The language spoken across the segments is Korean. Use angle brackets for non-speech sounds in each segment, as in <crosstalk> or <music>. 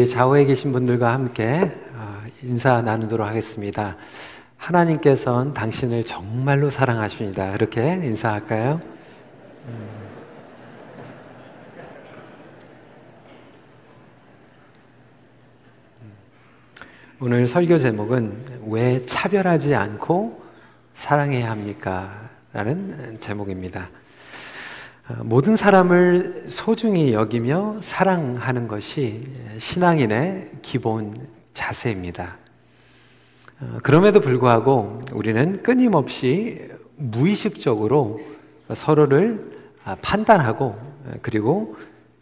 좌우에 계신 분들과 함께 아, 인사 나누도록 하겠습니다. 하나님께서는 당신을 정말로 사랑하십니다. 그렇게 인사할까요? 음. 오늘 설교 제목은 왜 차별하지 않고 사랑해야 합니까? 라는 제목입니다. 어, 모든 사람을 소중히 여기며 사랑하는 것이 신앙인의 기본 자세입니다. 어, 그럼에도 불구하고 우리는 끊임없이 무의식적으로 서로를 아, 판단하고 어, 그리고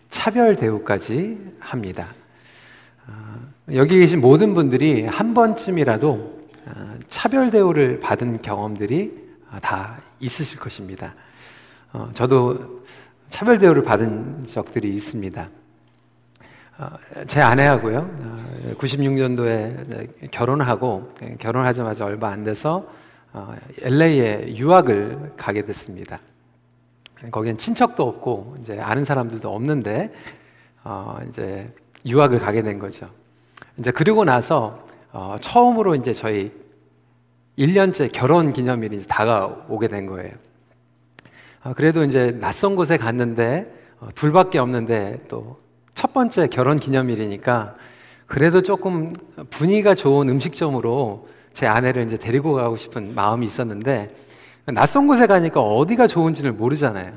차별 대우까지 합니다. 여기 계신 모든 분들이 한 번쯤이라도 차별 대우를 받은 경험들이 다 있으실 것입니다. 어, 저도 차별 대우를 받은 적들이 있습니다. 어, 제 아내하고요, 어, 96년도에 결혼하고 결혼하자마자 얼마 안 돼서 어, LA에 유학을 가게 됐습니다. 거기엔 친척도 없고 이제 아는 사람들도 없는데 어, 이제 유학을 가게 된 거죠. 이제 그리고 나서 어, 처음으로 이제 저희 1년째 결혼 기념일이 다가오게 된 거예요. 아, 그래도 이제 낯선 곳에 갔는데 어, 둘밖에 없는데 또 첫 번째 결혼 기념일이니까 그래도 조금 분위기가 좋은 음식점으로 제 아내를 이제 데리고 가고 싶은 마음이 있었는데 낯선 곳에 가니까 어디가 좋은지를 모르잖아요.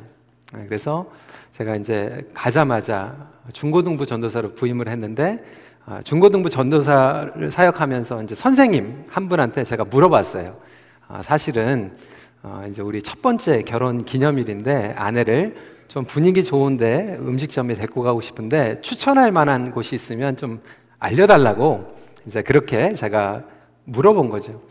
네, 그래서 제가 이제 가자마자 중고등부 전도사로 부임을 했는데 아, 중고등부 전도사를 사역하면서 이제 선생님 한 분한테 제가 물어봤어요. 아, 사실은 어, 이제 우리 첫 번째 결혼 기념일인데 아내를 좀 분위기 좋은데 음식점에 데리고 가고 싶은데 추천할 만한 곳이 있으면 좀 알려달라고 이제 그렇게 제가 물어본 거죠.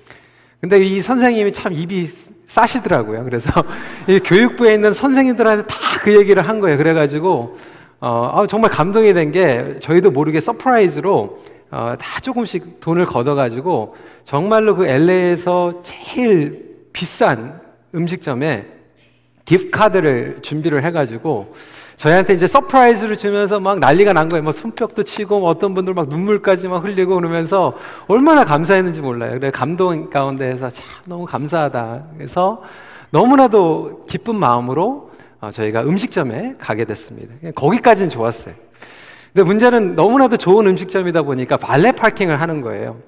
근데 이 선생님이 참 입이 싸시더라고요. 그래서 <laughs> 이 교육부에 있는 선생님들한테 다 그 얘기를 한 거예요. 그래가지고 어, 아, 정말 감동이 된 게 저희도 모르게 surprise로 어, 다 조금씩 돈을 걷어가지고 정말로 그 LA에서 제일 비싼 음식점에 gift card를 준비를 해가지고 저희한테 이제 surprise를 주면서 막 난리가 난 거예요. 뭐 손뼉도 치고 뭐 어떤 분들 막 눈물까지 막 흘리고 그러면서 얼마나 감사했는지 몰라요. 그래 감동 가운데에서 참 너무 감사하다. 그래서 너무나도 기쁜 마음으로 어, 저희가 음식점에 가게 됐습니다. 거기까지는 좋았어요. 근데 문제는 너무나도 좋은 음식점이다 보니까 valet parking을 하는 거예요.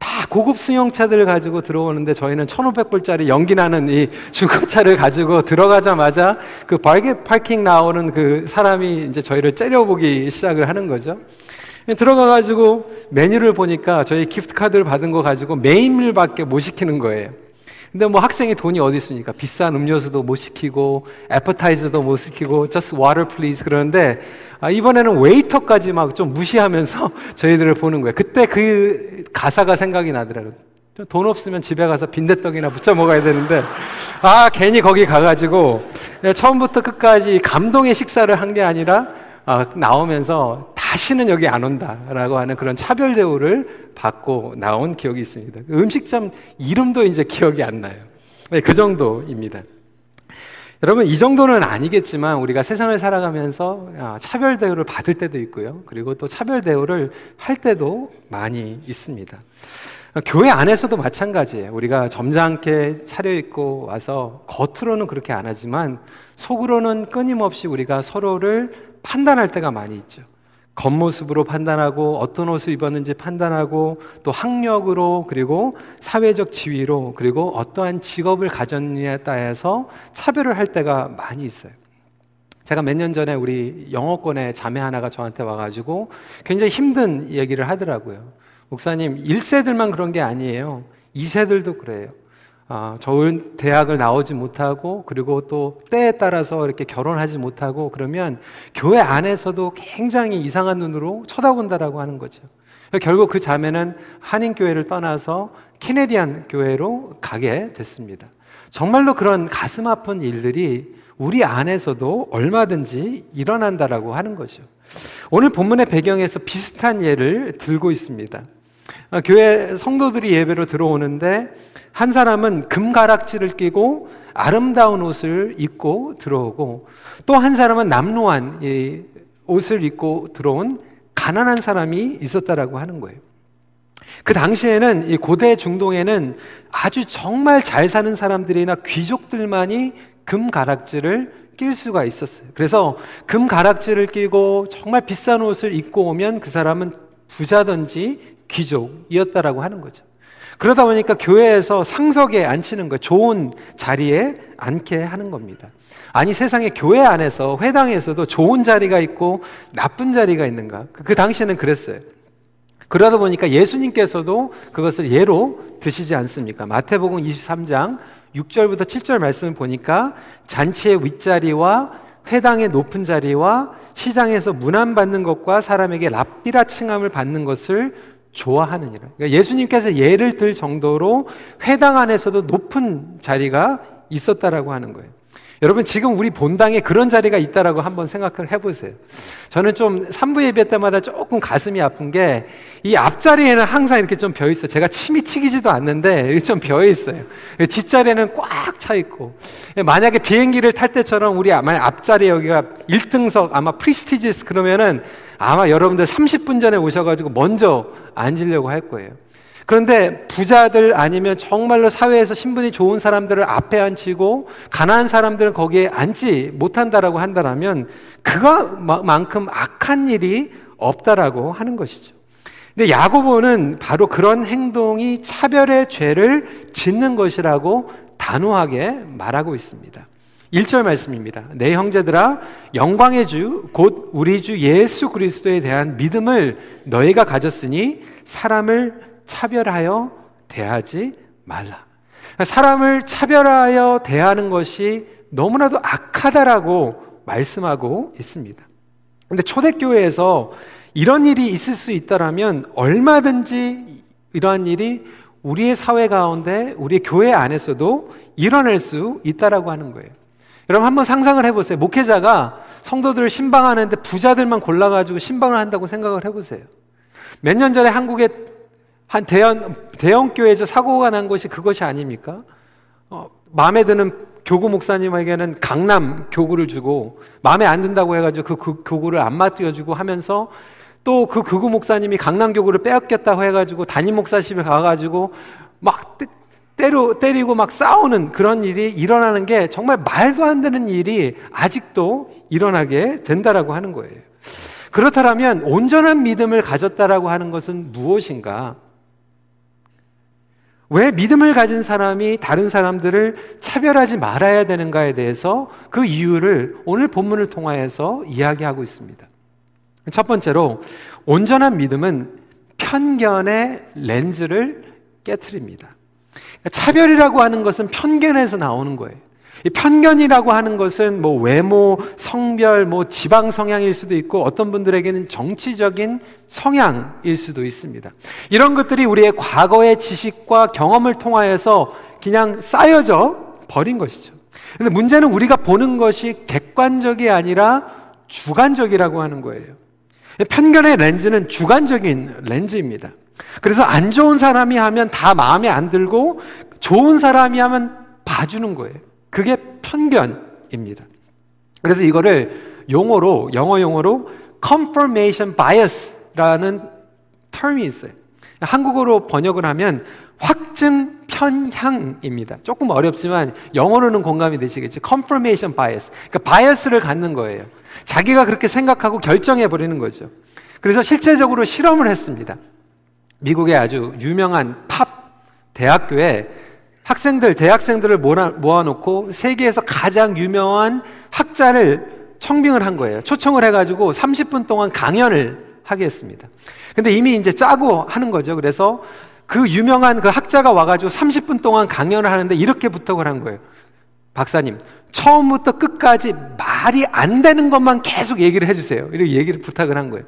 다 고급 승용차들을 가지고 들어오는데 저희는 1,500불짜리 연기 나는 이 중고차를 가지고 들어가자마자 그 valet parking 나오는 그 사람이 이제 저희를 째려보기 시작을 하는 거죠. 들어가가지고 메뉴를 보니까 저희 gift card를 받은 거 가지고 main meal밖에 못 시키는 거예요. 근데 뭐 학생이 돈이 어디 있습니까? 비싼 음료수도 못 시키고, 애퍼타이저도 못 시키고, just water please 그러는데, 아, 이번에는 웨이터까지 막 좀 무시하면서 <laughs> 저희들을 보는 거예요. 그때 그 가사가 생각이 나더라고요. 돈 없으면 집에 가서 빈대떡이나 부쳐 먹어야 되는데, 아, 괜히 거기 가가지고, 처음부터 끝까지 감동의 식사를 한 게 아니라, 아, 나오면서 다시는 여기 안 온다라고 하는 그런 차별 대우를 받고 나온 기억이 있습니다. 음식점 이름도 이제 기억이 안 나요. 네, 그 정도입니다. 여러분, 이 정도는 아니겠지만 우리가 세상을 살아가면서 아, 차별 대우를 받을 때도 있고요. 그리고 또 차별 대우를 할 때도 많이 있습니다. 교회 안에서도 마찬가지예요. 우리가 점잖게 차려입고 와서 겉으로는 그렇게 안 하지만 속으로는 끊임없이 우리가 서로를 판단할 때가 많이 있죠. 겉모습으로 판단하고 어떤 옷을 입었는지 판단하고 또 학력으로 그리고 사회적 지위로 그리고 어떠한 직업을 가졌느냐에 따라서 차별을 할 때가 많이 있어요. 제가 몇 년 전에 우리 영어권의 자매 하나가 저한테 와가지고 굉장히 힘든 얘기를 하더라고요. 목사님, 1세들만 그런 게 아니에요. 2세들도 그래요. 아, 좋은 대학을 나오지 못하고 그리고 또 때에 따라서 이렇게 결혼하지 못하고 그러면 교회 안에서도 굉장히 이상한 눈으로 쳐다본다라고 하는 거죠. 결국 그 자매는 한인 교회를 떠나서 캐네디안 교회로 가게 됐습니다. 정말로 그런 가슴 아픈 일들이 우리 안에서도 얼마든지 일어난다라고 하는 거죠. 오늘 본문의 배경에서 비슷한 예를 들고 있습니다. 아, 교회 성도들이 예배로 들어오는데 한 사람은 금가락지를 끼고 아름다운 옷을 입고 들어오고 또 한 사람은 남루한 옷을 입고 들어온 가난한 사람이 있었다라고 하는 거예요. 그 당시에는 이 고대 중동에는 아주 정말 잘 사는 사람들이나 귀족들만이 금 가락지를 낄 수가 있었어요. 그래서 금 가락지를 끼고 정말 비싼 옷을 입고 오면 그 사람은 부자든지 귀족이었다라고 하는 거죠. 그러다 보니까 교회에서 상석에 앉히는 거, 좋은 자리에 앉게 하는 겁니다. 아니 세상에 교회 안에서 회당에서도 좋은 자리가 있고 나쁜 자리가 있는가? 그, 그 당시에는 그랬어요. 그러다 보니까 예수님께서도 그것을 예로 드시지 않습니까? 마태복음 23장 6절부터 7절 말씀을 보니까 잔치의 윗자리와 회당의 높은 자리와 시장에서 문안 받는 것과 사람에게 랍비라 칭함을 받는 것을 좋아하느니라. 그러니까 예수님께서 예를 들 정도로 회당 안에서도 높은 자리가 있었다라고 하는 거예요. 여러분 지금 우리 본당에 그런 자리가 있다라고 한번 생각을 해보세요. 저는 좀 3부 예배 때마다 조금 가슴이 아픈 게 이 앞자리에는 항상 이렇게 좀 비어 있어요. 제가 침이 튀기지도 않는데 좀 비어 있어요. 뒷자리에는 꽉 차 있고 만약에 비행기를 탈 때처럼 우리 앞자리 여기가 1등석 아마 prestige석 그러면은 아마 여러분들 30분 전에 오셔가지고 먼저 앉으려고 할 거예요. 그런데 부자들 아니면 정말로 사회에서 신분이 좋은 사람들을 앞에 앉히고 가난한 사람들은 거기에 앉지 못한다라고 한다면 그만큼 악한 일이 없다라고 하는 것이죠. 근데 야고보는 바로 그런 행동이 차별의 죄를 짓는 것이라고 단호하게 말하고 있습니다. 1절 말씀입니다. 내 형제들아 영광의 주 곧 우리 주 예수 그리스도에 대한 믿음을 너희가 가졌으니 사람을 차별하여 대하지 말라. 사람을 차별하여 대하는 것이 너무나도 악하다라고 말씀하고 있습니다. 근데 초대교회에서 이런 일이 있을 수 있다라면 얼마든지 이러한 일이 우리의 사회 가운데 우리의 교회 안에서도 일어날 수 있다라고 하는 거예요. 여러분 한번 상상을 해보세요. 목회자가 성도들을 신방하는데 부자들만 골라가지고 신방을 한다고 생각을 해보세요. 몇 년 전에 한국에 한 대형, 대형 교회에서 사고가 난 것이 그것이 아닙니까? 어, 마음에 드는 교구 목사님에게는 강남 교구를 주고 마음에 안 든다고 해가지고 그, 그 교구를 안 맞띄워주고 하면서 또 그 교구 목사님이 강남 교구를 빼앗겼다고 해가지고 담임 목사집에 가가지고 막 때로 때리고 막 싸우는 그런 일이 일어나는 게 정말 말도 안 되는 일이 아직도 일어나게 된다라고 하는 거예요. 그렇다면 온전한 믿음을 가졌다라고 하는 것은 무엇인가? 왜 믿음을 가진 사람이 다른 사람들을 차별하지 말아야 되는가에 대해서 그 이유를 오늘 본문을 통하여서 이야기하고 있습니다. 첫 번째로 온전한 믿음은 편견의 렌즈를 깨뜨립니다. 차별이라고 하는 것은 편견에서 나오는 거예요. 편견이라고 하는 것은 뭐 외모, 성별, 뭐 지방 성향일 수도 있고 어떤 분들에게는 정치적인 성향일 수도 있습니다. 이런 것들이 우리의 과거의 지식과 경험을 통하여서 그냥 쌓여져 버린 것이죠. 근데 문제는 우리가 보는 것이 객관적이 아니라 주관적이라고 하는 거예요. 편견의 렌즈는 주관적인 렌즈입니다. 그래서 안 좋은 사람이 하면 다 마음에 안 들고 좋은 사람이 하면 봐주는 거예요. 그게 편견입니다. 그래서 이거를 용어로, 영어 용어로 confirmation bias라는 term이 있어요. 한국어로 번역을 하면 확증 편향입니다. 조금 어렵지만 영어로는 공감이 되시겠죠. confirmation bias. 그러니까 bias를 갖는 거예요. 자기가 그렇게 생각하고 결정해 버리는 거죠. 그래서 실제적으로 실험을 했습니다. 미국의 아주 유명한 top 대학교에 학생들, 대학생들을 모아놓고 세계에서 가장 유명한 학자를 청빙을 한 거예요. 초청을 해가지고 30분 동안 강연을 하게 했습니다. 근데 이미 이제 짜고 하는 거죠. 그래서 그 유명한 그 학자가 와가지고 30분 동안 강연을 하는데 이렇게 부탁을 한 거예요. 박사님, 처음부터 끝까지 말이 안 되는 것만 계속 얘기를 해주세요. 이렇게 얘기를 부탁을 한 거예요.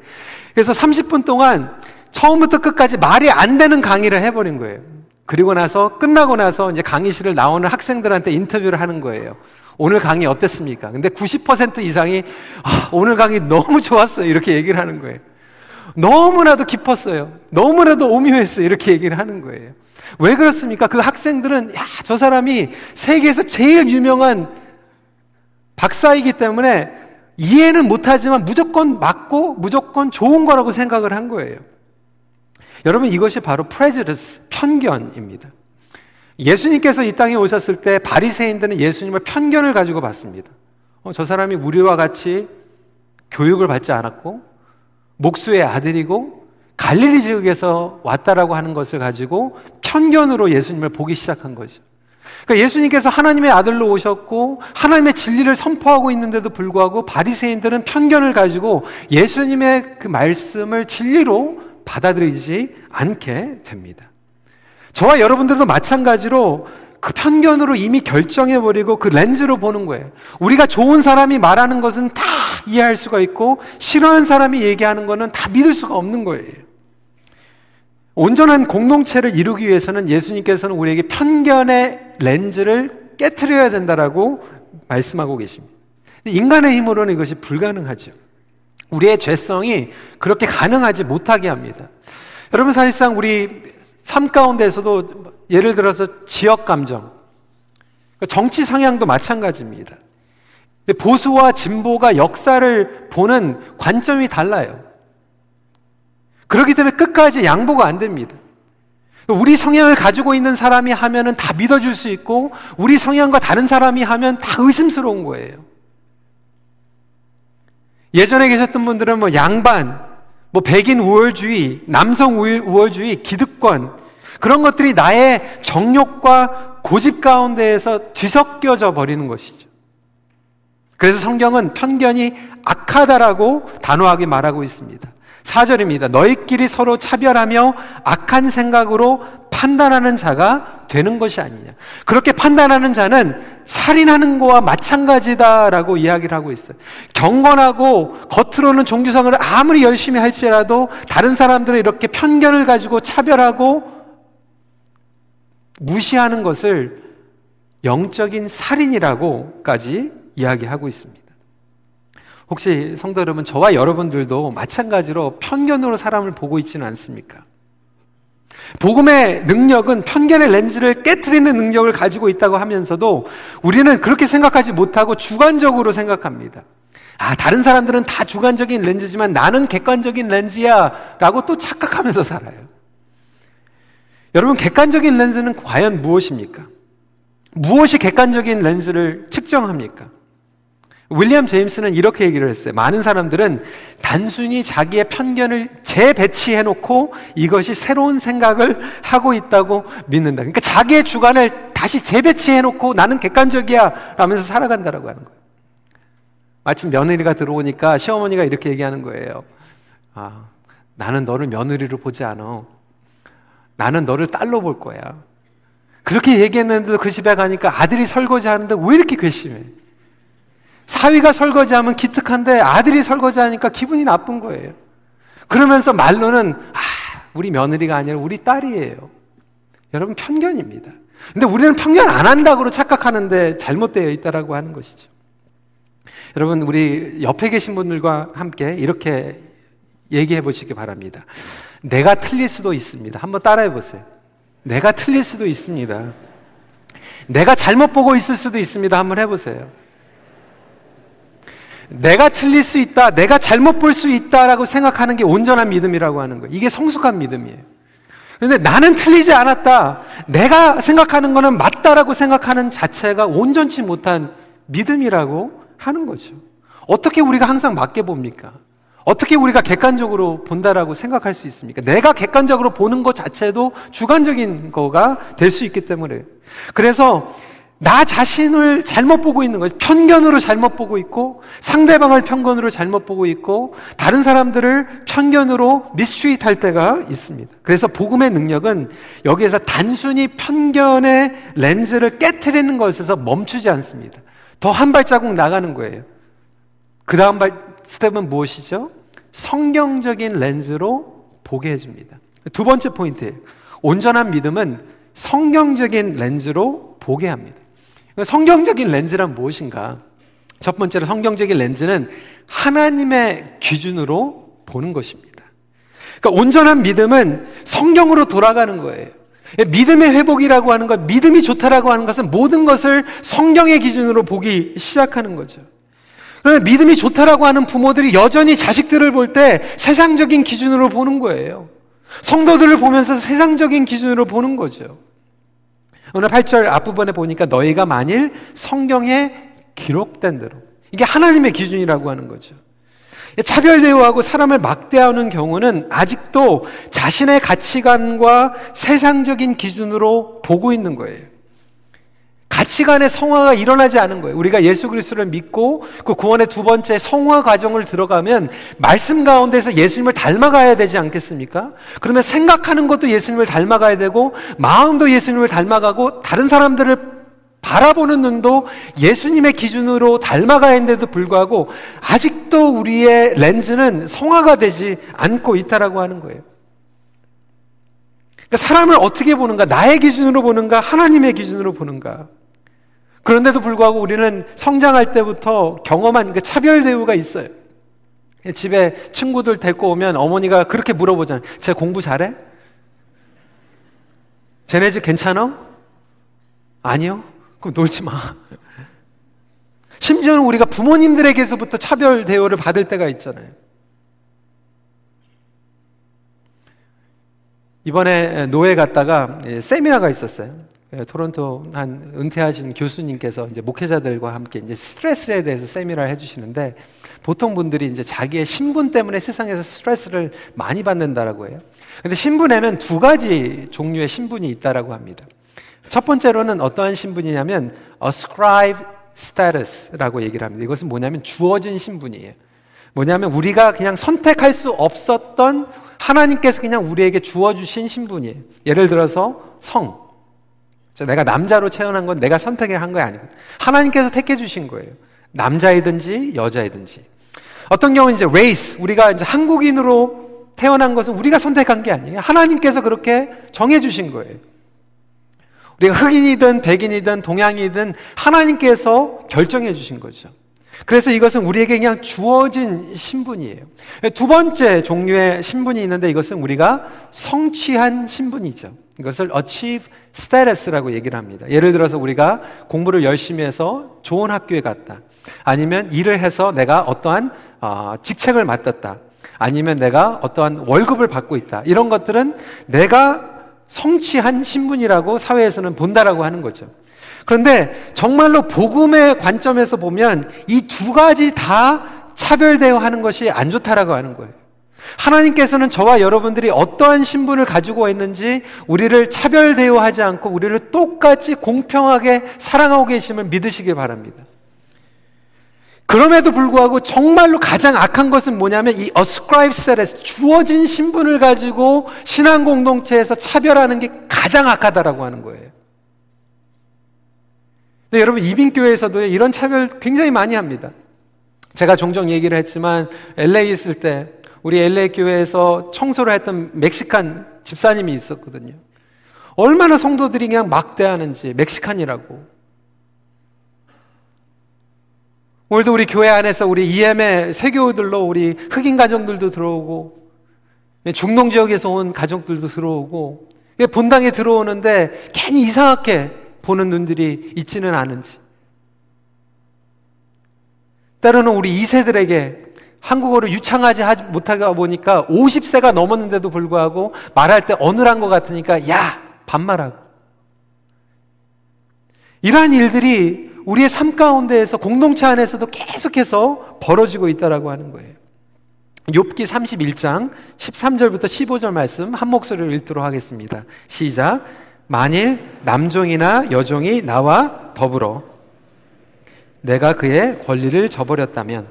그래서 30분 동안 처음부터 끝까지 말이 안 되는 강의를 해버린 거예요. 그리고 나서 끝나고 나서 이제 강의실을 나오는 학생들한테 인터뷰를 하는 거예요. 오늘 강의 어땠습니까? 근데 90% 이상이 아, 오늘 강의 너무 좋았어요. 이렇게 얘기를 하는 거예요. 너무나도 깊었어요. 너무나도 오묘했어요. 이렇게 얘기를 하는 거예요. 왜 그렇습니까? 그 학생들은 야, 저 사람이 세계에서 제일 유명한 박사이기 때문에 이해는 못하지만 무조건 맞고 무조건 좋은 거라고 생각을 한 거예요. 여러분 이것이 바로 프레즈르스 편견입니다. 예수님께서 이 땅에 오셨을 때 바리새인들은 예수님을 편견을 가지고 봤습니다. 어, 저 사람이 우리와 같이 교육을 받지 않았고 목수의 아들이고 갈릴리 지역에서 왔다라고 하는 것을 가지고 편견으로 예수님을 보기 시작한 거죠. 그러니까 예수님께서 하나님의 아들로 오셨고 하나님의 진리를 선포하고 있는데도 불구하고 바리새인들은 편견을 가지고 예수님의 그 말씀을 진리로 받아들이지 않게 됩니다. 저와 여러분들도 마찬가지로 그 편견으로 이미 결정해버리고 그 렌즈로 보는 거예요. 우리가 좋은 사람이 말하는 것은 다 이해할 수가 있고, 싫어하는 사람이 얘기하는 것은 다 믿을 수가 없는 거예요. 온전한 공동체를 이루기 위해서는 예수님께서는 우리에게 편견의 렌즈를 깨트려야 된다라고 말씀하고 계십니다. 인간의 힘으로는 이것이 불가능하죠. 우리의 죄성이 그렇게 가능하지 못하게 합니다. 여러분 사실상 우리 삶 가운데서도 예를 들어서 지역 감정, 정치 성향도 마찬가지입니다. 보수와 진보가 역사를 보는 관점이 달라요. 그렇기 때문에 끝까지 양보가 안 됩니다. 우리 성향을 가지고 있는 사람이 하면은 다 믿어줄 수 있고, 우리 성향과 다른 사람이 하면 다 의심스러운 거예요. 예전에 계셨던 분들은 뭐 양반, 뭐 백인 우월주의, 남성 우월주의, 기득권, 그런 것들이 나의 정욕과 고집 가운데에서 뒤섞여져 버리는 것이죠. 그래서 성경은 편견이 악하다라고 단호하게 말하고 있습니다. 4절입니다. 너희끼리 서로 차별하며 악한 생각으로 판단하는 자가 되는 것이 아니냐. 그렇게 판단하는 자는 살인하는 거와 마찬가지다라고 이야기를 하고 있어요. 경건하고 겉으로는 종교성을 아무리 열심히 할지라도 다른 사람들을 이렇게 편견을 가지고 차별하고 무시하는 것을 영적인 살인이라고까지 이야기하고 있습니다. 혹시 성도 여러분, 저와 여러분들도 마찬가지로 편견으로 사람을 보고 있지는 않습니까? 복음의 능력은 편견의 렌즈를 깨뜨리는 능력을 가지고 있다고 하면서도 우리는 그렇게 생각하지 못하고 주관적으로 생각합니다. 아, 다른 사람들은 다 주관적인 렌즈지만 나는 객관적인 렌즈야 라고 또 착각하면서 살아요. 여러분, 객관적인 렌즈는 과연 무엇입니까? 무엇이 객관적인 렌즈를 측정합니까? 윌리엄 제임스는 이렇게 얘기를 했어요. 많은 사람들은 단순히 자기의 편견을 재배치해 놓고 이것이 새로운 생각을 하고 있다고 믿는다. 그러니까 자기의 주관을 다시 재배치해 놓고 나는 객관적이야 라면서 살아간다라고 하는 거예요. 마침 며느리가 들어오니까 시어머니가 이렇게 얘기하는 거예요. 아, 나는 너를 며느리로 보지 않아. 나는 너를 딸로 볼 거야. 그렇게 얘기했는데도 그 집에 가니까 아들이 설거지 하는데 왜 이렇게 괘씸해? 사위가 설거지하면 기특한데 아들이 설거지하니까 기분이 나쁜 거예요. 그러면서 말로는 아, 우리 며느리가 아니라 우리 딸이에요. 여러분 편견입니다. 근데 우리는 편견 안 한다고 착각하는데 잘못되어 있다라고 하는 것이죠. 여러분 우리 옆에 계신 분들과 함께 이렇게 얘기해 보시기 바랍니다. 내가 틀릴 수도 있습니다. 한번 따라해 보세요. 내가 틀릴 수도 있습니다. 내가 잘못 보고 있을 수도 있습니다. 한번 해 보세요. 내가 틀릴 수 있다, 내가 잘못 볼 수 있다라고 생각하는 게 온전한 믿음이라고 하는 거예요. 이게 성숙한 믿음이에요. 그런데 나는 틀리지 않았다. 내가 생각하는 거는 맞다라고 생각하는 자체가 온전치 못한 믿음이라고 하는 거죠. 어떻게 우리가 항상 맞게 봅니까? 어떻게 우리가 객관적으로 본다라고 생각할 수 있습니까? 내가 객관적으로 보는 것 자체도 주관적인 거가 될 수 있기 때문에. 그래서 나 자신을 잘못 보고 있는 거죠. 편견으로 잘못 보고 있고, 상대방을 편견으로 잘못 보고 있고, 다른 사람들을 편견으로 미스트리트할 때가 있습니다. 그래서 복음의 능력은 여기에서 단순히 편견의 렌즈를 깨뜨리는 것에서 멈추지 않습니다. 더 한 발자국 나가는 거예요. 그 다음 발, 스텝은 무엇이죠? 성경적인 렌즈로 보게 해줍니다. 두 번째 포인트예요. 온전한 믿음은 성경적인 렌즈로 보게 합니다. 성경적인 렌즈란 무엇인가? 첫 번째로 성경적인 렌즈는 하나님의 기준으로 보는 것입니다. 그러니까 온전한 믿음은 성경으로 돌아가는 거예요. 믿음의 회복이라고 하는 것, 믿음이 좋다라고 하는 것은 모든 것을 성경의 기준으로 보기 시작하는 거죠. 그런데 믿음이 좋다라고 하는 부모들이 여전히 자식들을 볼 때 세상적인 기준으로 보는 거예요. 성도들을 보면서 세상적인 기준으로 보는 거죠. 오늘 8절 앞부분에 보니까 너희가 만일 성경에 기록된 대로 이게 하나님의 기준이라고 하는 거죠. 차별 대우하고 사람을 막대하는 경우는 아직도 자신의 가치관과 세상적인 기준으로 보고 있는 거예요. 가치관의 성화가 일어나지 않은 거예요. 우리가 예수 그리스도를 믿고 그 구원의 두 번째 성화 과정을 들어가면 말씀 가운데서 예수님을 닮아가야 되지 않겠습니까? 그러면 생각하는 것도 예수님을 닮아가야 되고 마음도 예수님을 닮아가고 다른 사람들을 바라보는 눈도 예수님의 기준으로 닮아가야 했는데도 불구하고 아직도 우리의 렌즈는 성화가 되지 않고 있다라고 하는 거예요. 그러니까 사람을 어떻게 보는가? 나의 기준으로 보는가? 하나님의 기준으로 보는가? 그런데도 불구하고 우리는 성장할 때부터 경험한 그 차별 대우가 있어요. 집에 친구들 데리고 오면 어머니가 그렇게 물어보잖아요. 쟤 공부 잘해? 쟤네 집 괜찮아? 아니요. 그럼 놀지 마. 심지어는 우리가 부모님들에게서부터 차별 대우를 받을 때가 있잖아요. 이번에 노예 갔다가 세미나가 있었어요. 예, 토론토 한 은퇴하신 교수님께서 이제 목회자들과 함께 이제 스트레스에 대해서 세미나를 해주시는데 보통 분들이 이제 자기의 신분 때문에 세상에서 스트레스를 많이 받는다라고 해요. 근데 신분에는 두 가지 종류의 신분이 있다라고 합니다. 첫 번째로는 어떠한 신분이냐면 ascribe status라고 얘기를 합니다. 이것은 뭐냐면 주어진 신분이에요. 뭐냐면 우리가 그냥 선택할 수 없었던 하나님께서 그냥 우리에게 주어주신 신분이에요. 예를 들어서 성. 내가 남자로 태어난 건 내가 선택을 한 거야 아니고 하나님께서 택해 주신 거예요. 남자이든지 여자이든지. 어떤 경우는 이제 race 우리가 이제 한국인으로 태어난 것은 우리가 선택한 게 아니에요. 하나님께서 그렇게 정해 주신 거예요. 우리가 흑인이든 백인이든 동양이든 하나님께서 결정해 주신 거죠. 그래서 이것은 우리에게 그냥 주어진 신분이에요. 두 번째 종류의 신분이 있는데 이것은 우리가 성취한 신분이죠. 이것을 achieve status라고 얘기를 합니다. 예를 들어서 우리가 공부를 열심히 해서 좋은 학교에 갔다. 아니면 일을 해서 내가 어떠한 어, 직책을 맡았다. 아니면 내가 어떠한 월급을 받고 있다. 이런 것들은 내가 성취한 신분이라고 사회에서는 본다라고 하는 거죠. 그런데 정말로 복음의 관점에서 보면 이 두 가지 다 차별되어 하는 것이 안 좋다라고 하는 거예요. 하나님께서는 저와 여러분들이 어떠한 신분을 가지고 있는지 우리를 차별 대우 하지 않고 우리를 똑같이 공평하게 사랑하고 계심을 믿으시기 바랍니다. 그럼에도 불구하고 정말로 가장 악한 것은 뭐냐면 이 ascribe status, 주어진 신분을 가지고 신앙 공동체에서 차별하는 게 가장 악하다라고 하는 거예요. 근데 여러분 이민교회에서도 이런 차별 굉장히 많이 합니다. 제가 종종 얘기를 했지만 LA 있을 때 우리 LA 교회에서 청소를 했던 멕시칸 집사님이 있었거든요. 얼마나 성도들이 그냥 막대하는지 멕시칸이라고. 오늘도 우리 교회 안에서 우리 EM의 세교들로 우리 흑인 가정들도 들어오고 중동 지역에서 온 가족들도 들어오고 본당에 들어오는데 괜히 이상하게 보는 눈들이 있지는 않은지. 때로는 우리 2세들에게 한국어를 유창하지 못하다 보니까 50세가 넘었는데도 불구하고 말할 때 어눌한 것 같으니까 야 반말하고 이러한 일들이 우리의 삶 가운데에서 공동체 안에서도 계속해서 벌어지고 있다라고 하는 거예요. 욥기 31장 13절부터 15절 말씀 한 목소리로 읽도록 하겠습니다. 시작. 만일 남종이나 여종이 나와 더불어 내가 그의 권리를 저버렸다면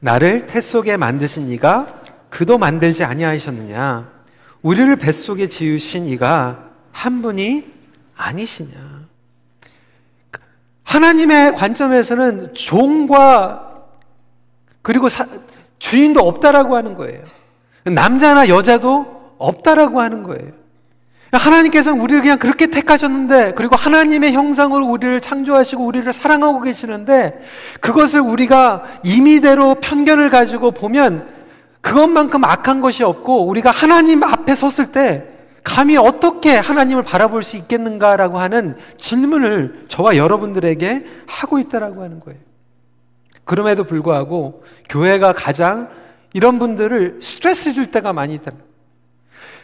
나를 태 속에 만드신 이가 그도 만들지 아니하셨느냐? 우리를 뱃속에 지으신 이가 한 분이 아니시냐? 하나님의 관점에서는 종과 그리고 사, 주인도 없다라고 하는 거예요. 남자나 여자도 없다라고 하는 거예요. 하나님께서는 우리를 그냥 그렇게 택하셨는데, 그리고 하나님의 형상으로 우리를 창조하시고 우리를 사랑하고 계시는데, 그것을 우리가 임의대로 편견을 가지고 보면, 그것만큼 악한 것이 없고, 우리가 하나님 앞에 섰을 때, 감히 어떻게 하나님을 바라볼 수 있겠는가라고 하는 질문을 저와 여러분들에게 하고 있다라고 하는 거예요. 그럼에도 불구하고 교회가 가장 이런 분들을 스트레스 줄 때가 많이 있다.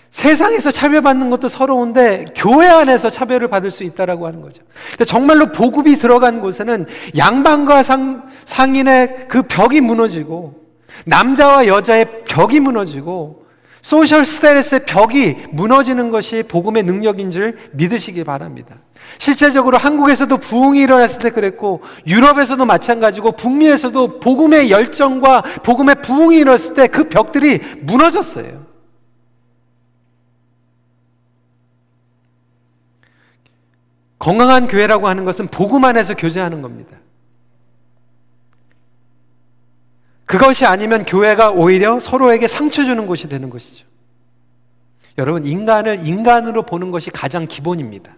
세상에서 차별받는 것도 서러운데 교회 안에서 차별을 받을 수 있다라고 하는 거죠. 근데 정말로 보급이 들어간 곳에는 양반과 상, 상인의 그 벽이 무너지고 남자와 여자의 벽이 무너지고 소셜 스테레스의 벽이 무너지는 것이 복음의 능력인 줄 믿으시기 바랍니다. 실제적으로 한국에서도 부흥이 일어났을 때 그랬고 유럽에서도 마찬가지고 북미에서도 복음의 열정과 복음의 부흥이 일어났을 때 그 벽들이 무너졌어요. 건강한 교회라고 하는 것은 복음 안에서 교제하는 겁니다. 그것이 아니면 교회가 오히려 서로에게 상처 주는 곳이 되는 것이죠. 여러분, 인간을 인간으로 보는 것이 가장 기본입니다.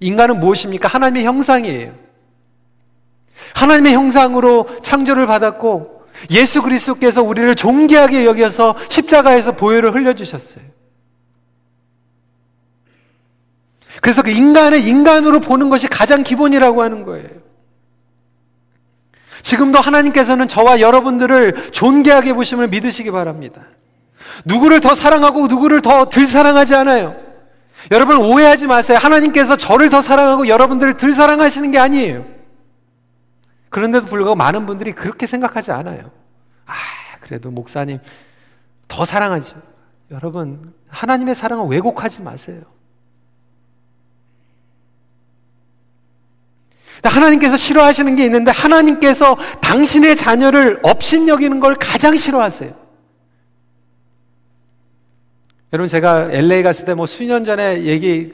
인간은 무엇입니까? 하나님의 형상이에요. 하나님의 형상으로 창조를 받았고 예수 그리스도께서 우리를 존귀하게 여겨서 십자가에서 보혈을 흘려주셨어요. 그래서 그 인간을 인간으로 보는 것이 가장 기본이라고 하는 거예요. 지금도 하나님께서는 저와 여러분들을 존귀하게 보심을 믿으시기 바랍니다. 누구를 더 사랑하고 누구를 더 덜 사랑하지 않아요. 여러분 오해하지 마세요. 하나님께서 저를 더 사랑하고 여러분들을 덜 사랑하시는 게 아니에요. 그런데도 불구하고 많은 분들이 그렇게 생각하지 않아요. 아, 그래도 목사님 더 사랑하죠. 여러분, 하나님의 사랑을 왜곡하지 마세요. 하나님께서 싫어하시는 게 있는데 하나님께서 당신의 자녀를 업신여기는 걸 가장 싫어하세요. 여러분 제가 LA 갔을 때 뭐 수년 전에 얘기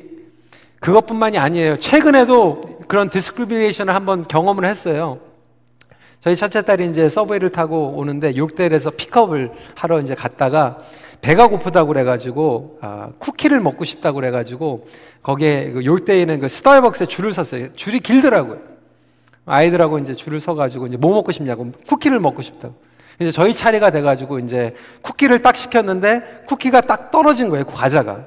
그것뿐만이 아니에요. 최근에도 그런 discrimination을 한번 경험을 했어요. 저희 첫째 딸이 이제 subway를 타고 오는데 York대에서 픽업을 하러 이제 갔다가 배가 고프다고 그래가지고 아, 쿠키를 먹고 싶다고 그래가지고 거기에 그 요때에는 그 스타벅스에 줄을 섰어요. 줄이 길더라고요. 아이들하고 이제 줄을 서가지고 이제 뭐 먹고 싶냐고 쿠키를 먹고 싶다고. 이제 저희 차례가 돼가지고 이제 쿠키를 딱 시켰는데 쿠키가 딱 떨어진 거예요. 그 과자가.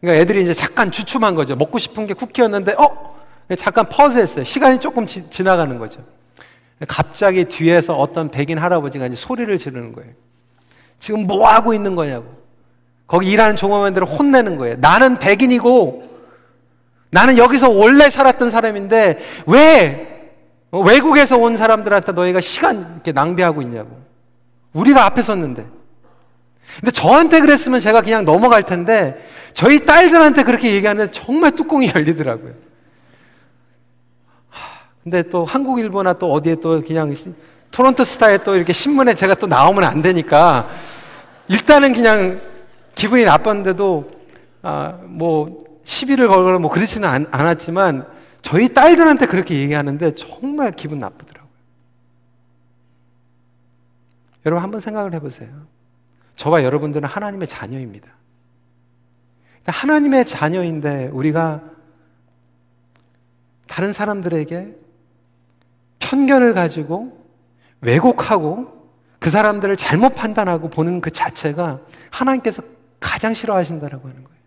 그러니까 애들이 이제 잠깐 주춤한 거죠. 먹고 싶은 게 쿠키였는데 어 잠깐 퍼즈했어요. 시간이 조금 지, 지나가는 거죠. 갑자기 뒤에서 어떤 백인 할아버지가 이제 소리를 지르는 거예요. 지금 뭐 하고 있는 거냐고. 거기 일하는 종업원들을 혼내는 거예요. 나는 백인이고 나는 여기서 원래 살았던 사람인데 왜 외국에서 온 사람들한테 너희가 시간 이렇게 낭비하고 있냐고. 우리가 앞에 섰는데. 근데 저한테 그랬으면 제가 그냥 넘어갈 텐데 저희 딸들한테 그렇게 얘기하는데 정말 뚜껑이 <laughs> 열리더라고요. 근데 또 한국 일보나 또 어디에 또 그냥 토론토 스타에 또 이렇게 신문에 제가 또 나오면 안 되니까 일단은 그냥 기분이 나빴는데도 아, 뭐 시비를 걸거나 뭐 그렇지는 않, 않았지만 저희 딸들한테 그렇게 얘기하는데 정말 기분 나쁘더라고요. 여러분 한번 생각을 해보세요. 저와 여러분들은 하나님의 자녀입니다. 하나님의 자녀인데 우리가 다른 사람들에게 편견을 가지고 왜곡하고 그 사람들을 잘못 판단하고 보는 그 자체가 하나님께서 가장 싫어하신다라고 하는 거예요.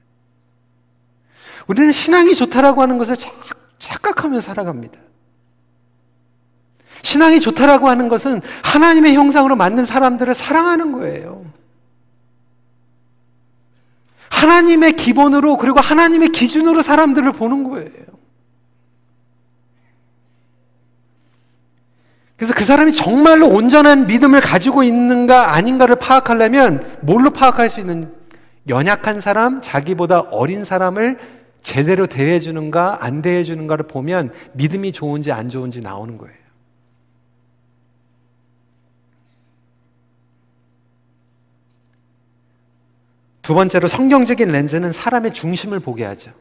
우리는 신앙이 좋다라고 하는 것을 착각하며 살아갑니다. 신앙이 좋다라고 하는 것은 하나님의 형상으로 만든 사람들을 사랑하는 거예요. 하나님의 기본으로 그리고 하나님의 기준으로 사람들을 보는 거예요. 그래서 그 사람이 정말로 온전한 믿음을 가지고 있는가 아닌가를 파악하려면 뭘로 파악할 수 있는 연약한 사람, 자기보다 어린 사람을 제대로 대해 주는가 안 대해 주는가를 보면 믿음이 좋은지 안 좋은지 나오는 거예요. 두 번째로 성경적인 렌즈는 사람의 중심을 보게 하죠.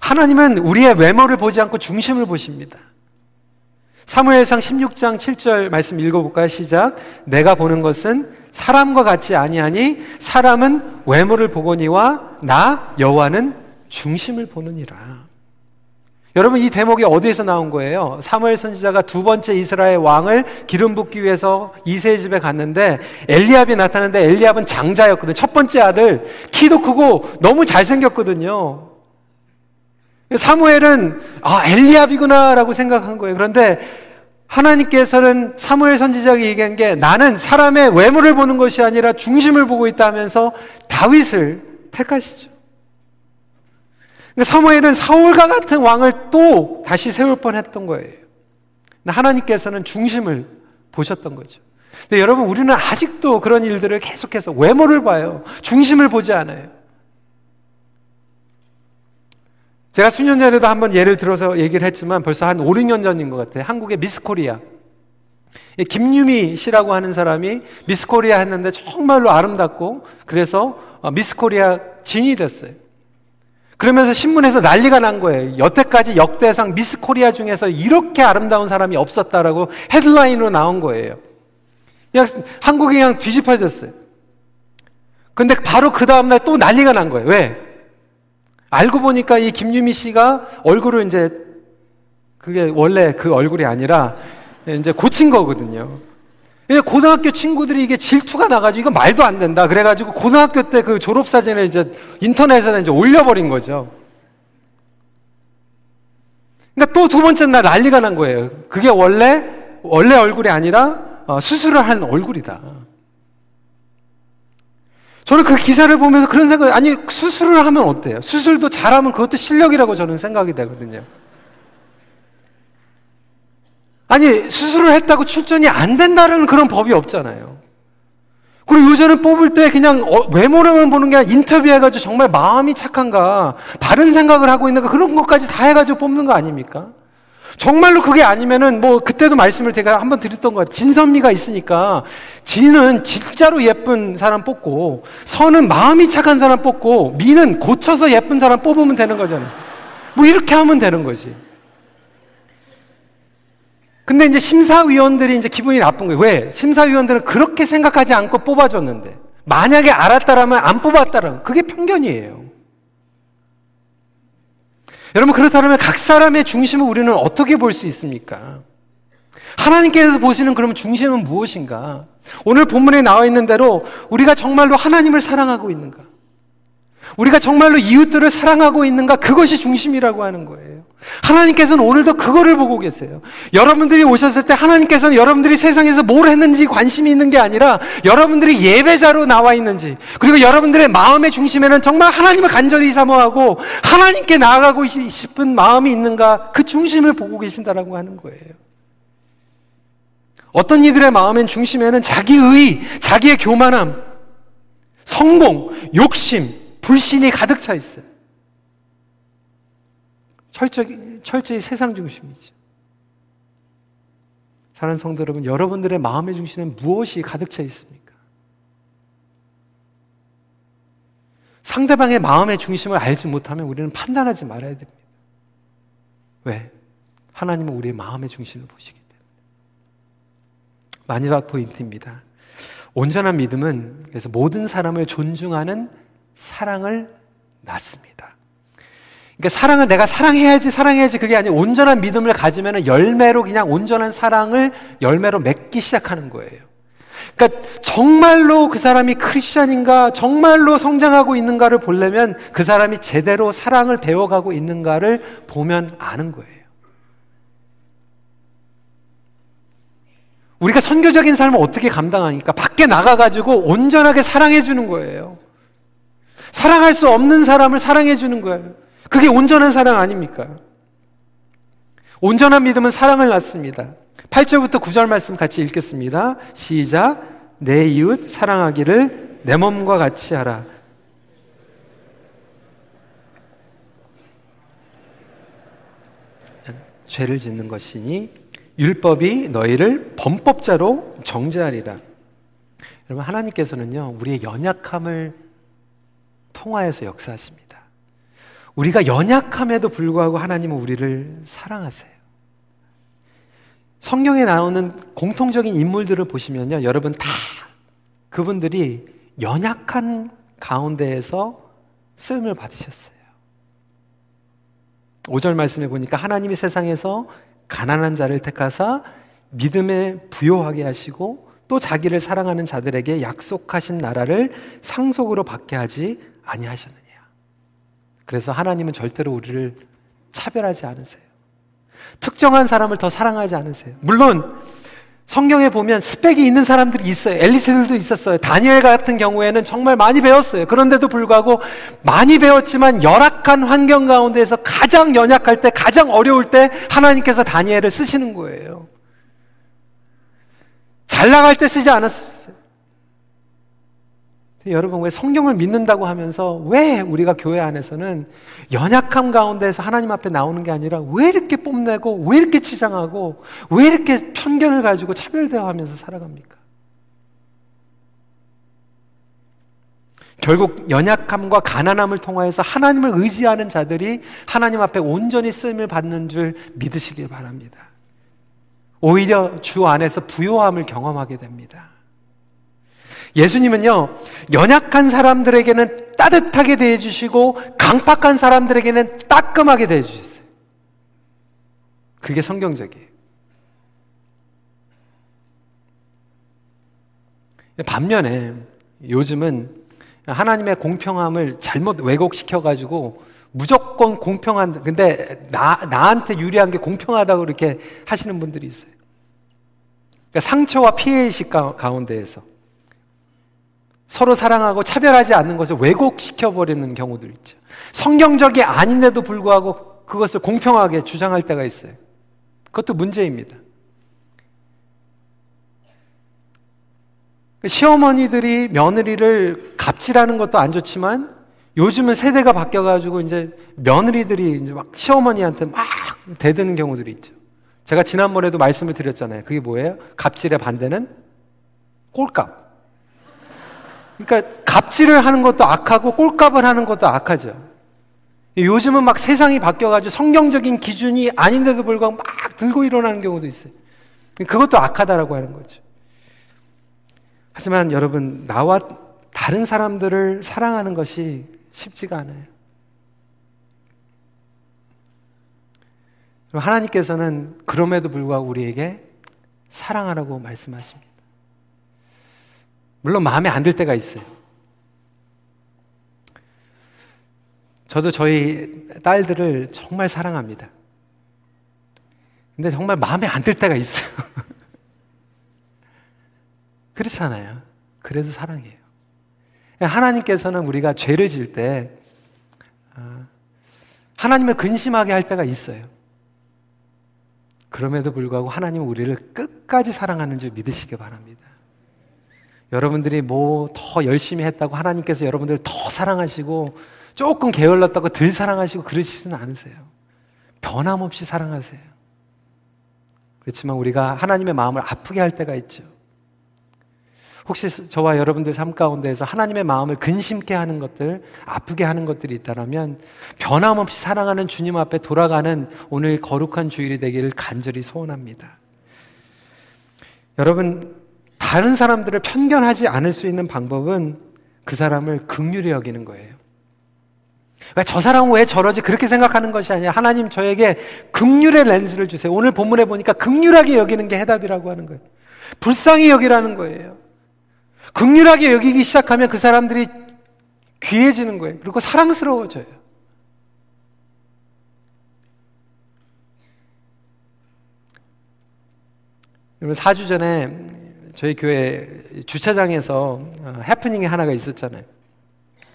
하나님은 우리의 외모를 보지 않고 중심을 보십니다. 사무엘상 16장 7절 말씀 읽어볼까요? 시작. 내가 보는 것은 사람과 같지 아니하니 사람은 외모를 보거니와 나 여호와는 중심을 보느니라. 여러분 이 대목이 어디에서 나온 거예요? 사무엘 선지자가 두 번째 이스라엘 왕을 기름 붓기 위해서 이세의 집에 갔는데 엘리압이 나타났는데 엘리압은 장자였거든요. 첫 번째 아들 키도 크고 너무 잘생겼거든요. 사무엘은 아 엘리압이구나라고 생각한 거예요. 그런데 하나님께서는 사무엘 선지자가 얘기한 게 나는 사람의 외모를 보는 것이 아니라 중심을 보고 있다 하면서 다윗을 택하시죠. 사무엘은 사울과 같은 왕을 또 다시 세울 뻔했던 거예요. 하나님께서는 중심을 보셨던 거죠. 근데 여러분 우리는 아직도 그런 일들을 계속해서 외모를 봐요. 중심을 보지 않아요. 제가 수년 전에도 한번 예를 들어서 얘기를 했지만 벌써 한 5, 6년 전인 것 같아요. 한국의 미스 코리아. 김유미 씨라고 하는 사람이 미스 코리아 했는데 정말로 아름답고 그래서 어, 미스 코리아 진이 됐어요. 그러면서 신문에서 난리가 난 거예요. 여태까지 역대상 미스 코리아 중에서 이렇게 아름다운 사람이 없었다라고 헤드라인으로 나온 거예요. 그냥 한국이 그냥 뒤집어졌어요. 근데 바로 그 다음날 또 난리가 난 거예요. 왜? 알고 보니까 이 김유미 씨가 얼굴을 이제 그게 원래 그 얼굴이 아니라 이제 고친 거거든요. 고등학교 친구들이 이게 질투가 나가지고 이거 말도 안 된다. 그래가지고 고등학교 때 그 졸업사진을 이제 인터넷에 이제 올려버린 거죠. 그러니까 또 두 번째 날 난리가 난 거예요. 그게 원래, 원래 얼굴이 아니라 어, 수술을 한 얼굴이다. 저는 그 기사를 보면서 그런 생각이, 아니, 수술을 하면 어때요? 수술도 잘하면 그것도 실력이라고 저는 생각이 되거든요. 아니, 수술을 했다고 출전이 안 된다는 그런 법이 없잖아요. 그리고 요새는 뽑을 때 그냥 어, 외모로만 보는 게 아니라 인터뷰해가지고 정말 마음이 착한가, 바른 생각을 하고 있는가, 그런 것까지 다 해가지고 뽑는 거 아닙니까? 정말로 그게 아니면은 뭐 그때도 말씀을 제가 한번 드렸던 것 같아요. 진선미가 있으니까 진은 진짜로 예쁜 사람 뽑고 선은 마음이 착한 사람 뽑고 미는 고쳐서 예쁜 사람 뽑으면 되는 거잖아요. 뭐 이렇게 하면 되는 거지. 근데 이제 심사위원들이 이제 기분이 나쁜 거예요. 왜? 심사위원들은 그렇게 생각하지 않고 뽑아줬는데 만약에 알았다라면 안 뽑았다라면 그게 편견이에요. 여러분 그렇다면 각 사람의 중심을 우리는 어떻게 볼 수 있습니까? 하나님께서 보시는 그러면 중심은 무엇인가? 오늘 본문에 나와 있는 대로 우리가 정말로 하나님을 사랑하고 있는가? 우리가 정말로 이웃들을 사랑하고 있는가? 그것이 중심이라고 하는 거예요. 하나님께서는 오늘도 그거를 보고 계세요. 여러분들이 오셨을 때 하나님께서는 여러분들이 세상에서 뭘 했는지 관심이 있는 게 아니라 여러분들이 예배자로 나와 있는지 그리고 여러분들의 마음의 중심에는 정말 하나님을 간절히 사모하고 하나님께 나아가고 싶은 마음이 있는가 그 중심을 보고 계신다라고 하는 거예요. 어떤 이들의 마음의 중심에는 자기의, 자기의 교만함, 성공, 욕심, 불신이 가득 차 있어요. 철저히, 철저히 세상 중심이죠. 사랑하는 성도 여러분, 여러분들의 마음의 중심에 무엇이 가득 차 있습니까? 상대방의 마음의 중심을 알지 못하면 우리는 판단하지 말아야 됩니다. 왜? 하나님은 우리의 마음의 중심을 보시기 때문에. 마지막 포인트입니다. 온전한 믿음은 그래서 모든 사람을 존중하는 사랑을 낳습니다. 그러니까 사랑을 내가 사랑해야지, 사랑해야지 그게 아니고 온전한 믿음을 가지면 열매로 그냥 온전한 사랑을 열매로 맺기 시작하는 거예요. 그러니까 정말로 그 사람이 크리스천인가, 정말로 성장하고 있는가를 보려면 그 사람이 제대로 사랑을 배워가고 있는가를 보면 아는 거예요. 우리가 선교적인 삶을 어떻게 감당하니까 밖에 나가가지고 온전하게 사랑해 주는 거예요. 사랑할 수 없는 사람을 사랑해 주는 거예요. 그게 온전한 사랑 아닙니까? 온전한 믿음은 사랑을 낳습니다. 8절부터 9절 말씀 같이 읽겠습니다. 시작. 내 이웃 사랑하기를 내 몸과 같이 하라. 죄를 짓는 것이니 율법이 너희를 범법자로 정죄하리라. 여러분 하나님께서는요 우리의 연약함을 통하여서 역사하십니다. 우리가 연약함에도 불구하고 하나님은 우리를 사랑하세요. 성경에 나오는 공통적인 인물들을 보시면요. 여러분 다 그분들이 연약한 가운데에서 쓰임을 받으셨어요. 5절 말씀에 보니까 하나님이 세상에서 가난한 자를 택하사 믿음에 부요하게 하시고 또 자기를 사랑하는 자들에게 약속하신 나라를 상속으로 받게 하지 아니하셨느냐. 그래서 하나님은 절대로 우리를 차별하지 않으세요. 특정한 사람을 더 사랑하지 않으세요. 물론 성경에 보면 스펙이 있는 사람들이 있어요. 엘리트들도 있었어요. 다니엘 같은 경우에는 정말 많이 배웠어요. 그런데도 불구하고 많이 배웠지만 열악한 환경 가운데서 가장 연약할 때, 가장 어려울 때 하나님께서 다니엘을 쓰시는 거예요. 잘 나갈 때 쓰지 않았어요. 여러분, 왜 성경을 믿는다고 하면서 왜 우리가 교회 안에서는 연약함 가운데서 하나님 앞에 나오는 게 아니라 왜 이렇게 뽐내고 왜 이렇게 치장하고 왜 이렇게 편견을 가지고 차별대화하면서 살아갑니까? 결국 연약함과 가난함을 통하여서 하나님을 의지하는 자들이 하나님 앞에 온전히 쓰임을 받는 줄 믿으시길 바랍니다. 오히려 주 안에서 부요함을 경험하게 됩니다. 예수님은요, 연약한 사람들에게는 따뜻하게 대해주시고, 강팍한 사람들에게는 따끔하게 대해주셨어요. 그게 성경적이에요. 반면에 요즘은 하나님의 공평함을 잘못 왜곡시켜가지고 무조건 공평한, 근데 나, 나한테 유리한 게 공평하다고 이렇게 하시는 분들이 있어요. 그러니까 상처와 피해의식 가운데에서 서로 사랑하고 차별하지 않는 것을 왜곡시켜 버리는 경우도 있죠. 성경적이 아닌데도 불구하고 그것을 공평하게 주장할 때가 있어요. 그것도 문제입니다. 시어머니들이 며느리를 갑질하는 것도 안 좋지만 요즘은 세대가 바뀌어가지고 이제 며느리들이 이제 막 시어머니한테 막 대드는 경우들이 있죠. 제가 지난번에도 말씀을 드렸잖아요. 그게 뭐예요? 갑질의 반대는 꼴값. 그러니까 갑질을 하는 것도 악하고 꼴값을 하는 것도 악하죠. 요즘은 막 세상이 바뀌어가지고 성경적인 기준이 아닌데도 불구하고 막 들고 일어나는 경우도 있어요. 그것도 악하다라고 하는 거죠. 하지만 여러분, 나와 다른 사람들을 사랑하는 것이 쉽지가 않아요. 하나님께서는 그럼에도 불구하고 우리에게 사랑하라고 말씀하십니다. 물론 마음에 안 들 때가 있어요. 저도 저희 딸들을 정말 사랑합니다. 근데 정말 마음에 안 들 때가 있어요. <laughs> 그렇잖아요. 그래도 사랑해요. 하나님께서는 우리가 죄를 질 때, 아, 하나님을 근심하게 할 때가 있어요. 그럼에도 불구하고 하나님은 우리를 끝까지 사랑하는 줄 믿으시기 바랍니다. 여러분들이 뭐 더 열심히 했다고 하나님께서 여러분들을 더 사랑하시고 조금 게을렀다고 덜 사랑하시고 그러시지는 않으세요. 변함없이 사랑하세요. 그렇지만 우리가 하나님의 마음을 아프게 할 때가 있죠. 혹시 저와 여러분들 삶 가운데에서 하나님의 마음을 근심케 하는 것들, 아프게 하는 것들이 있다면 변함없이 사랑하는 주님 앞에 돌아가는 오늘 거룩한 주일이 되기를 간절히 소원합니다. 여러분, 다른 사람들을 편견하지 않을 수 있는 방법은 그 사람을 극률히 여기는 거예요. 왜 저 사람은 왜 저러지? 그렇게 생각하는 것이 아니라 하나님 저에게 극률의 렌즈를 주세요. 오늘 본문에 보니까 극률하게 여기는 게 해답이라고 하는 거예요. 불쌍히 여기라는 거예요. 극률하게 여기기 시작하면 그 사람들이 귀해지는 거예요. 그리고 사랑스러워져요. 여러분 4주 전에 저희 교회 주차장에서 어, 해프닝이 하나가 있었잖아요.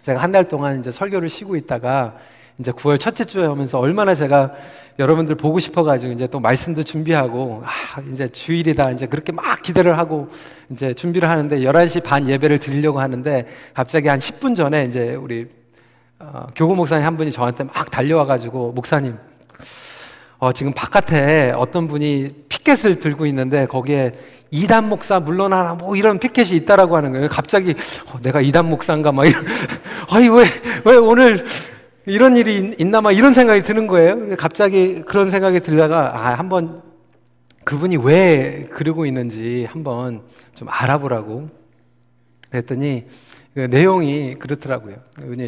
제가 한 달 동안 이제 설교를 쉬고 있다가 이제 9월 첫째 주에 오면서 얼마나 제가 여러분들 보고 싶어가지고 이제 또 말씀도 준비하고, 아, 이제 주일이다. 이제 그렇게 막 기대를 하고 이제 준비를 하는데 11시 반 예배를 드리려고 하는데 갑자기 한 10분 전에 이제 우리 어, 교구 목사님 한 분이 저한테 막 달려와가지고 목사님, 어, 지금 바깥에 어떤 분이 피켓을 들고 있는데 거기에 이단 목사 물러나라 뭐 이런 피켓이 있다라고 하는 거예요. 갑자기 어, 내가 이단 목사인가 막 이런 <laughs> 아니 왜 왜 오늘 이런 일이 있나 막 이런 생각이 드는 거예요. 갑자기 그런 생각이 들다가 아, 한번 그분이 왜 그러고 있는지 한번 좀 알아보라고 그랬더니 그 내용이 그렇더라고요.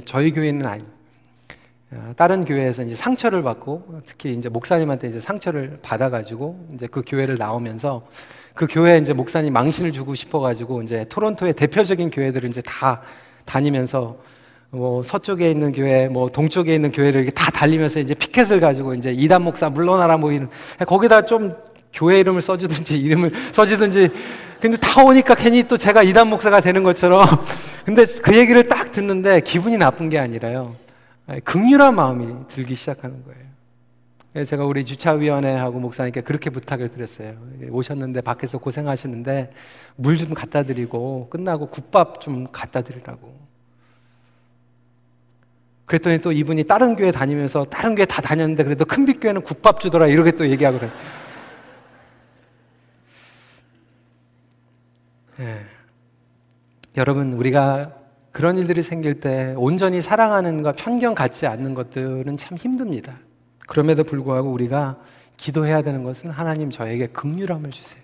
저희 교회는 아니 어, 다른 교회에서 이제 상처를 받고 특히 이제 목사님한테 이제 상처를 받아가지고 이제 그 교회를 나오면서 그 교회 이제 목사님 망신을 주고 싶어가지고 이제 토론토의 대표적인 교회들을 이제 다 다니면서 뭐 서쪽에 있는 교회, 뭐 동쪽에 있는 교회를 이렇게 다 달리면서 이제 피켓을 가지고 이제 이단 목사 물러나라 뭐 이런 거기다 좀 교회 이름을 써주든지 이름을 써주든지. 근데 다 오니까 괜히 또 제가 이단 목사가 되는 것처럼. <laughs> 근데 그 얘기를 딱 듣는데 기분이 나쁜 게 아니라요 극률한 마음이 들기 시작하는 거예요. 제가 우리 주차위원회하고 목사님께 그렇게 부탁을 드렸어요. 오셨는데 밖에서 고생하시는데 물 좀 갖다 드리고 끝나고 국밥 좀 갖다 드리라고. 그랬더니 또 이분이 다른 교회 다니면서 다른 교회 다 다녔는데 그래도 큰빛 교회는 국밥 주더라 이렇게 또 얘기하거든요. 네. 여러분 우리가 그런 일들이 생길 때 온전히 사랑하는 것, 편견 갖지 않는 것들은 참 힘듭니다. 그럼에도 불구하고 우리가 기도해야 되는 것은 하나님 저에게 긍휼함을 주세요.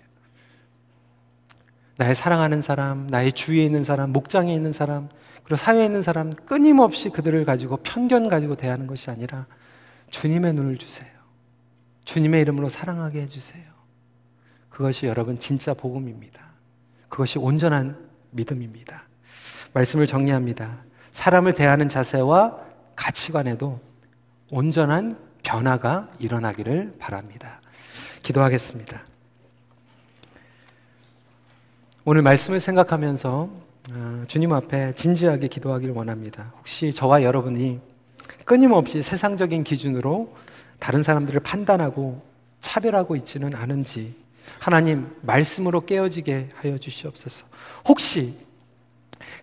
나의 사랑하는 사람, 나의 주위에 있는 사람, 목장에 있는 사람, 그리고 사회에 있는 사람 끊임없이 그들을 가지고 편견 가지고 대하는 것이 아니라 주님의 눈을 주세요. 주님의 이름으로 사랑하게 해주세요. 그것이 여러분 진짜 복음입니다. 그것이 온전한 믿음입니다. 말씀을 정리합니다. 사람을 대하는 자세와 가치관에도 온전한 변화가 일어나기를 바랍니다. 기도하겠습니다. 오늘 말씀을 생각하면서 아, 주님 앞에 진지하게 기도하기를 원합니다. 혹시 저와 여러분이 끊임없이 세상적인 기준으로 다른 사람들을 판단하고 차별하고 있지는 않은지 하나님 말씀으로 깨어지게 하여 주시옵소서. 혹시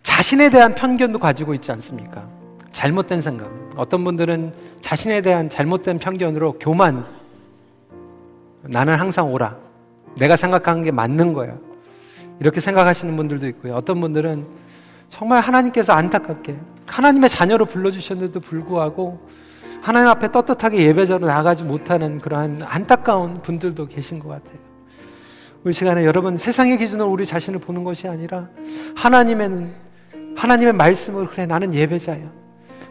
자신에 대한 편견도 가지고 있지 않습니까? 잘못된 생각. 어떤 분들은 자신에 대한 잘못된 편견으로 교만. 나는 항상 오라. 내가 생각하는 게 맞는 거야. 이렇게 생각하시는 분들도 있고요. 어떤 분들은 정말 하나님께서 안타깝게 하나님의 자녀로 불러주셨는데도 불구하고 하나님 앞에 떳떳하게 예배자로 나가지 못하는 그러한 안타까운 분들도 계신 것 같아요. 우리 시간에 여러분 세상의 기준으로 우리 자신을 보는 것이 아니라 하나님의 하나님의 말씀으로 그래 나는 예배자야.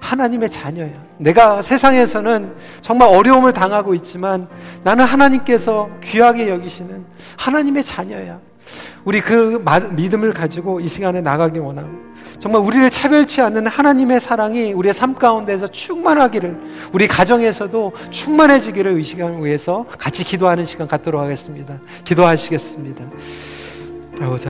하나님의 자녀야. 내가 세상에서는 정말 어려움을 당하고 있지만 나는 하나님께서 귀하게 여기시는 하나님의 자녀야. 우리 그 믿음을 가지고 이 시간에 나가기 원하고 정말 우리를 차별치 않는 하나님의 사랑이 우리의 삶 가운데서 충만하기를 우리 가정에서도 충만해지기를 이 시간을 위해서 같이 기도하는 시간 갖도록 하겠습니다. 기도하시겠습니다.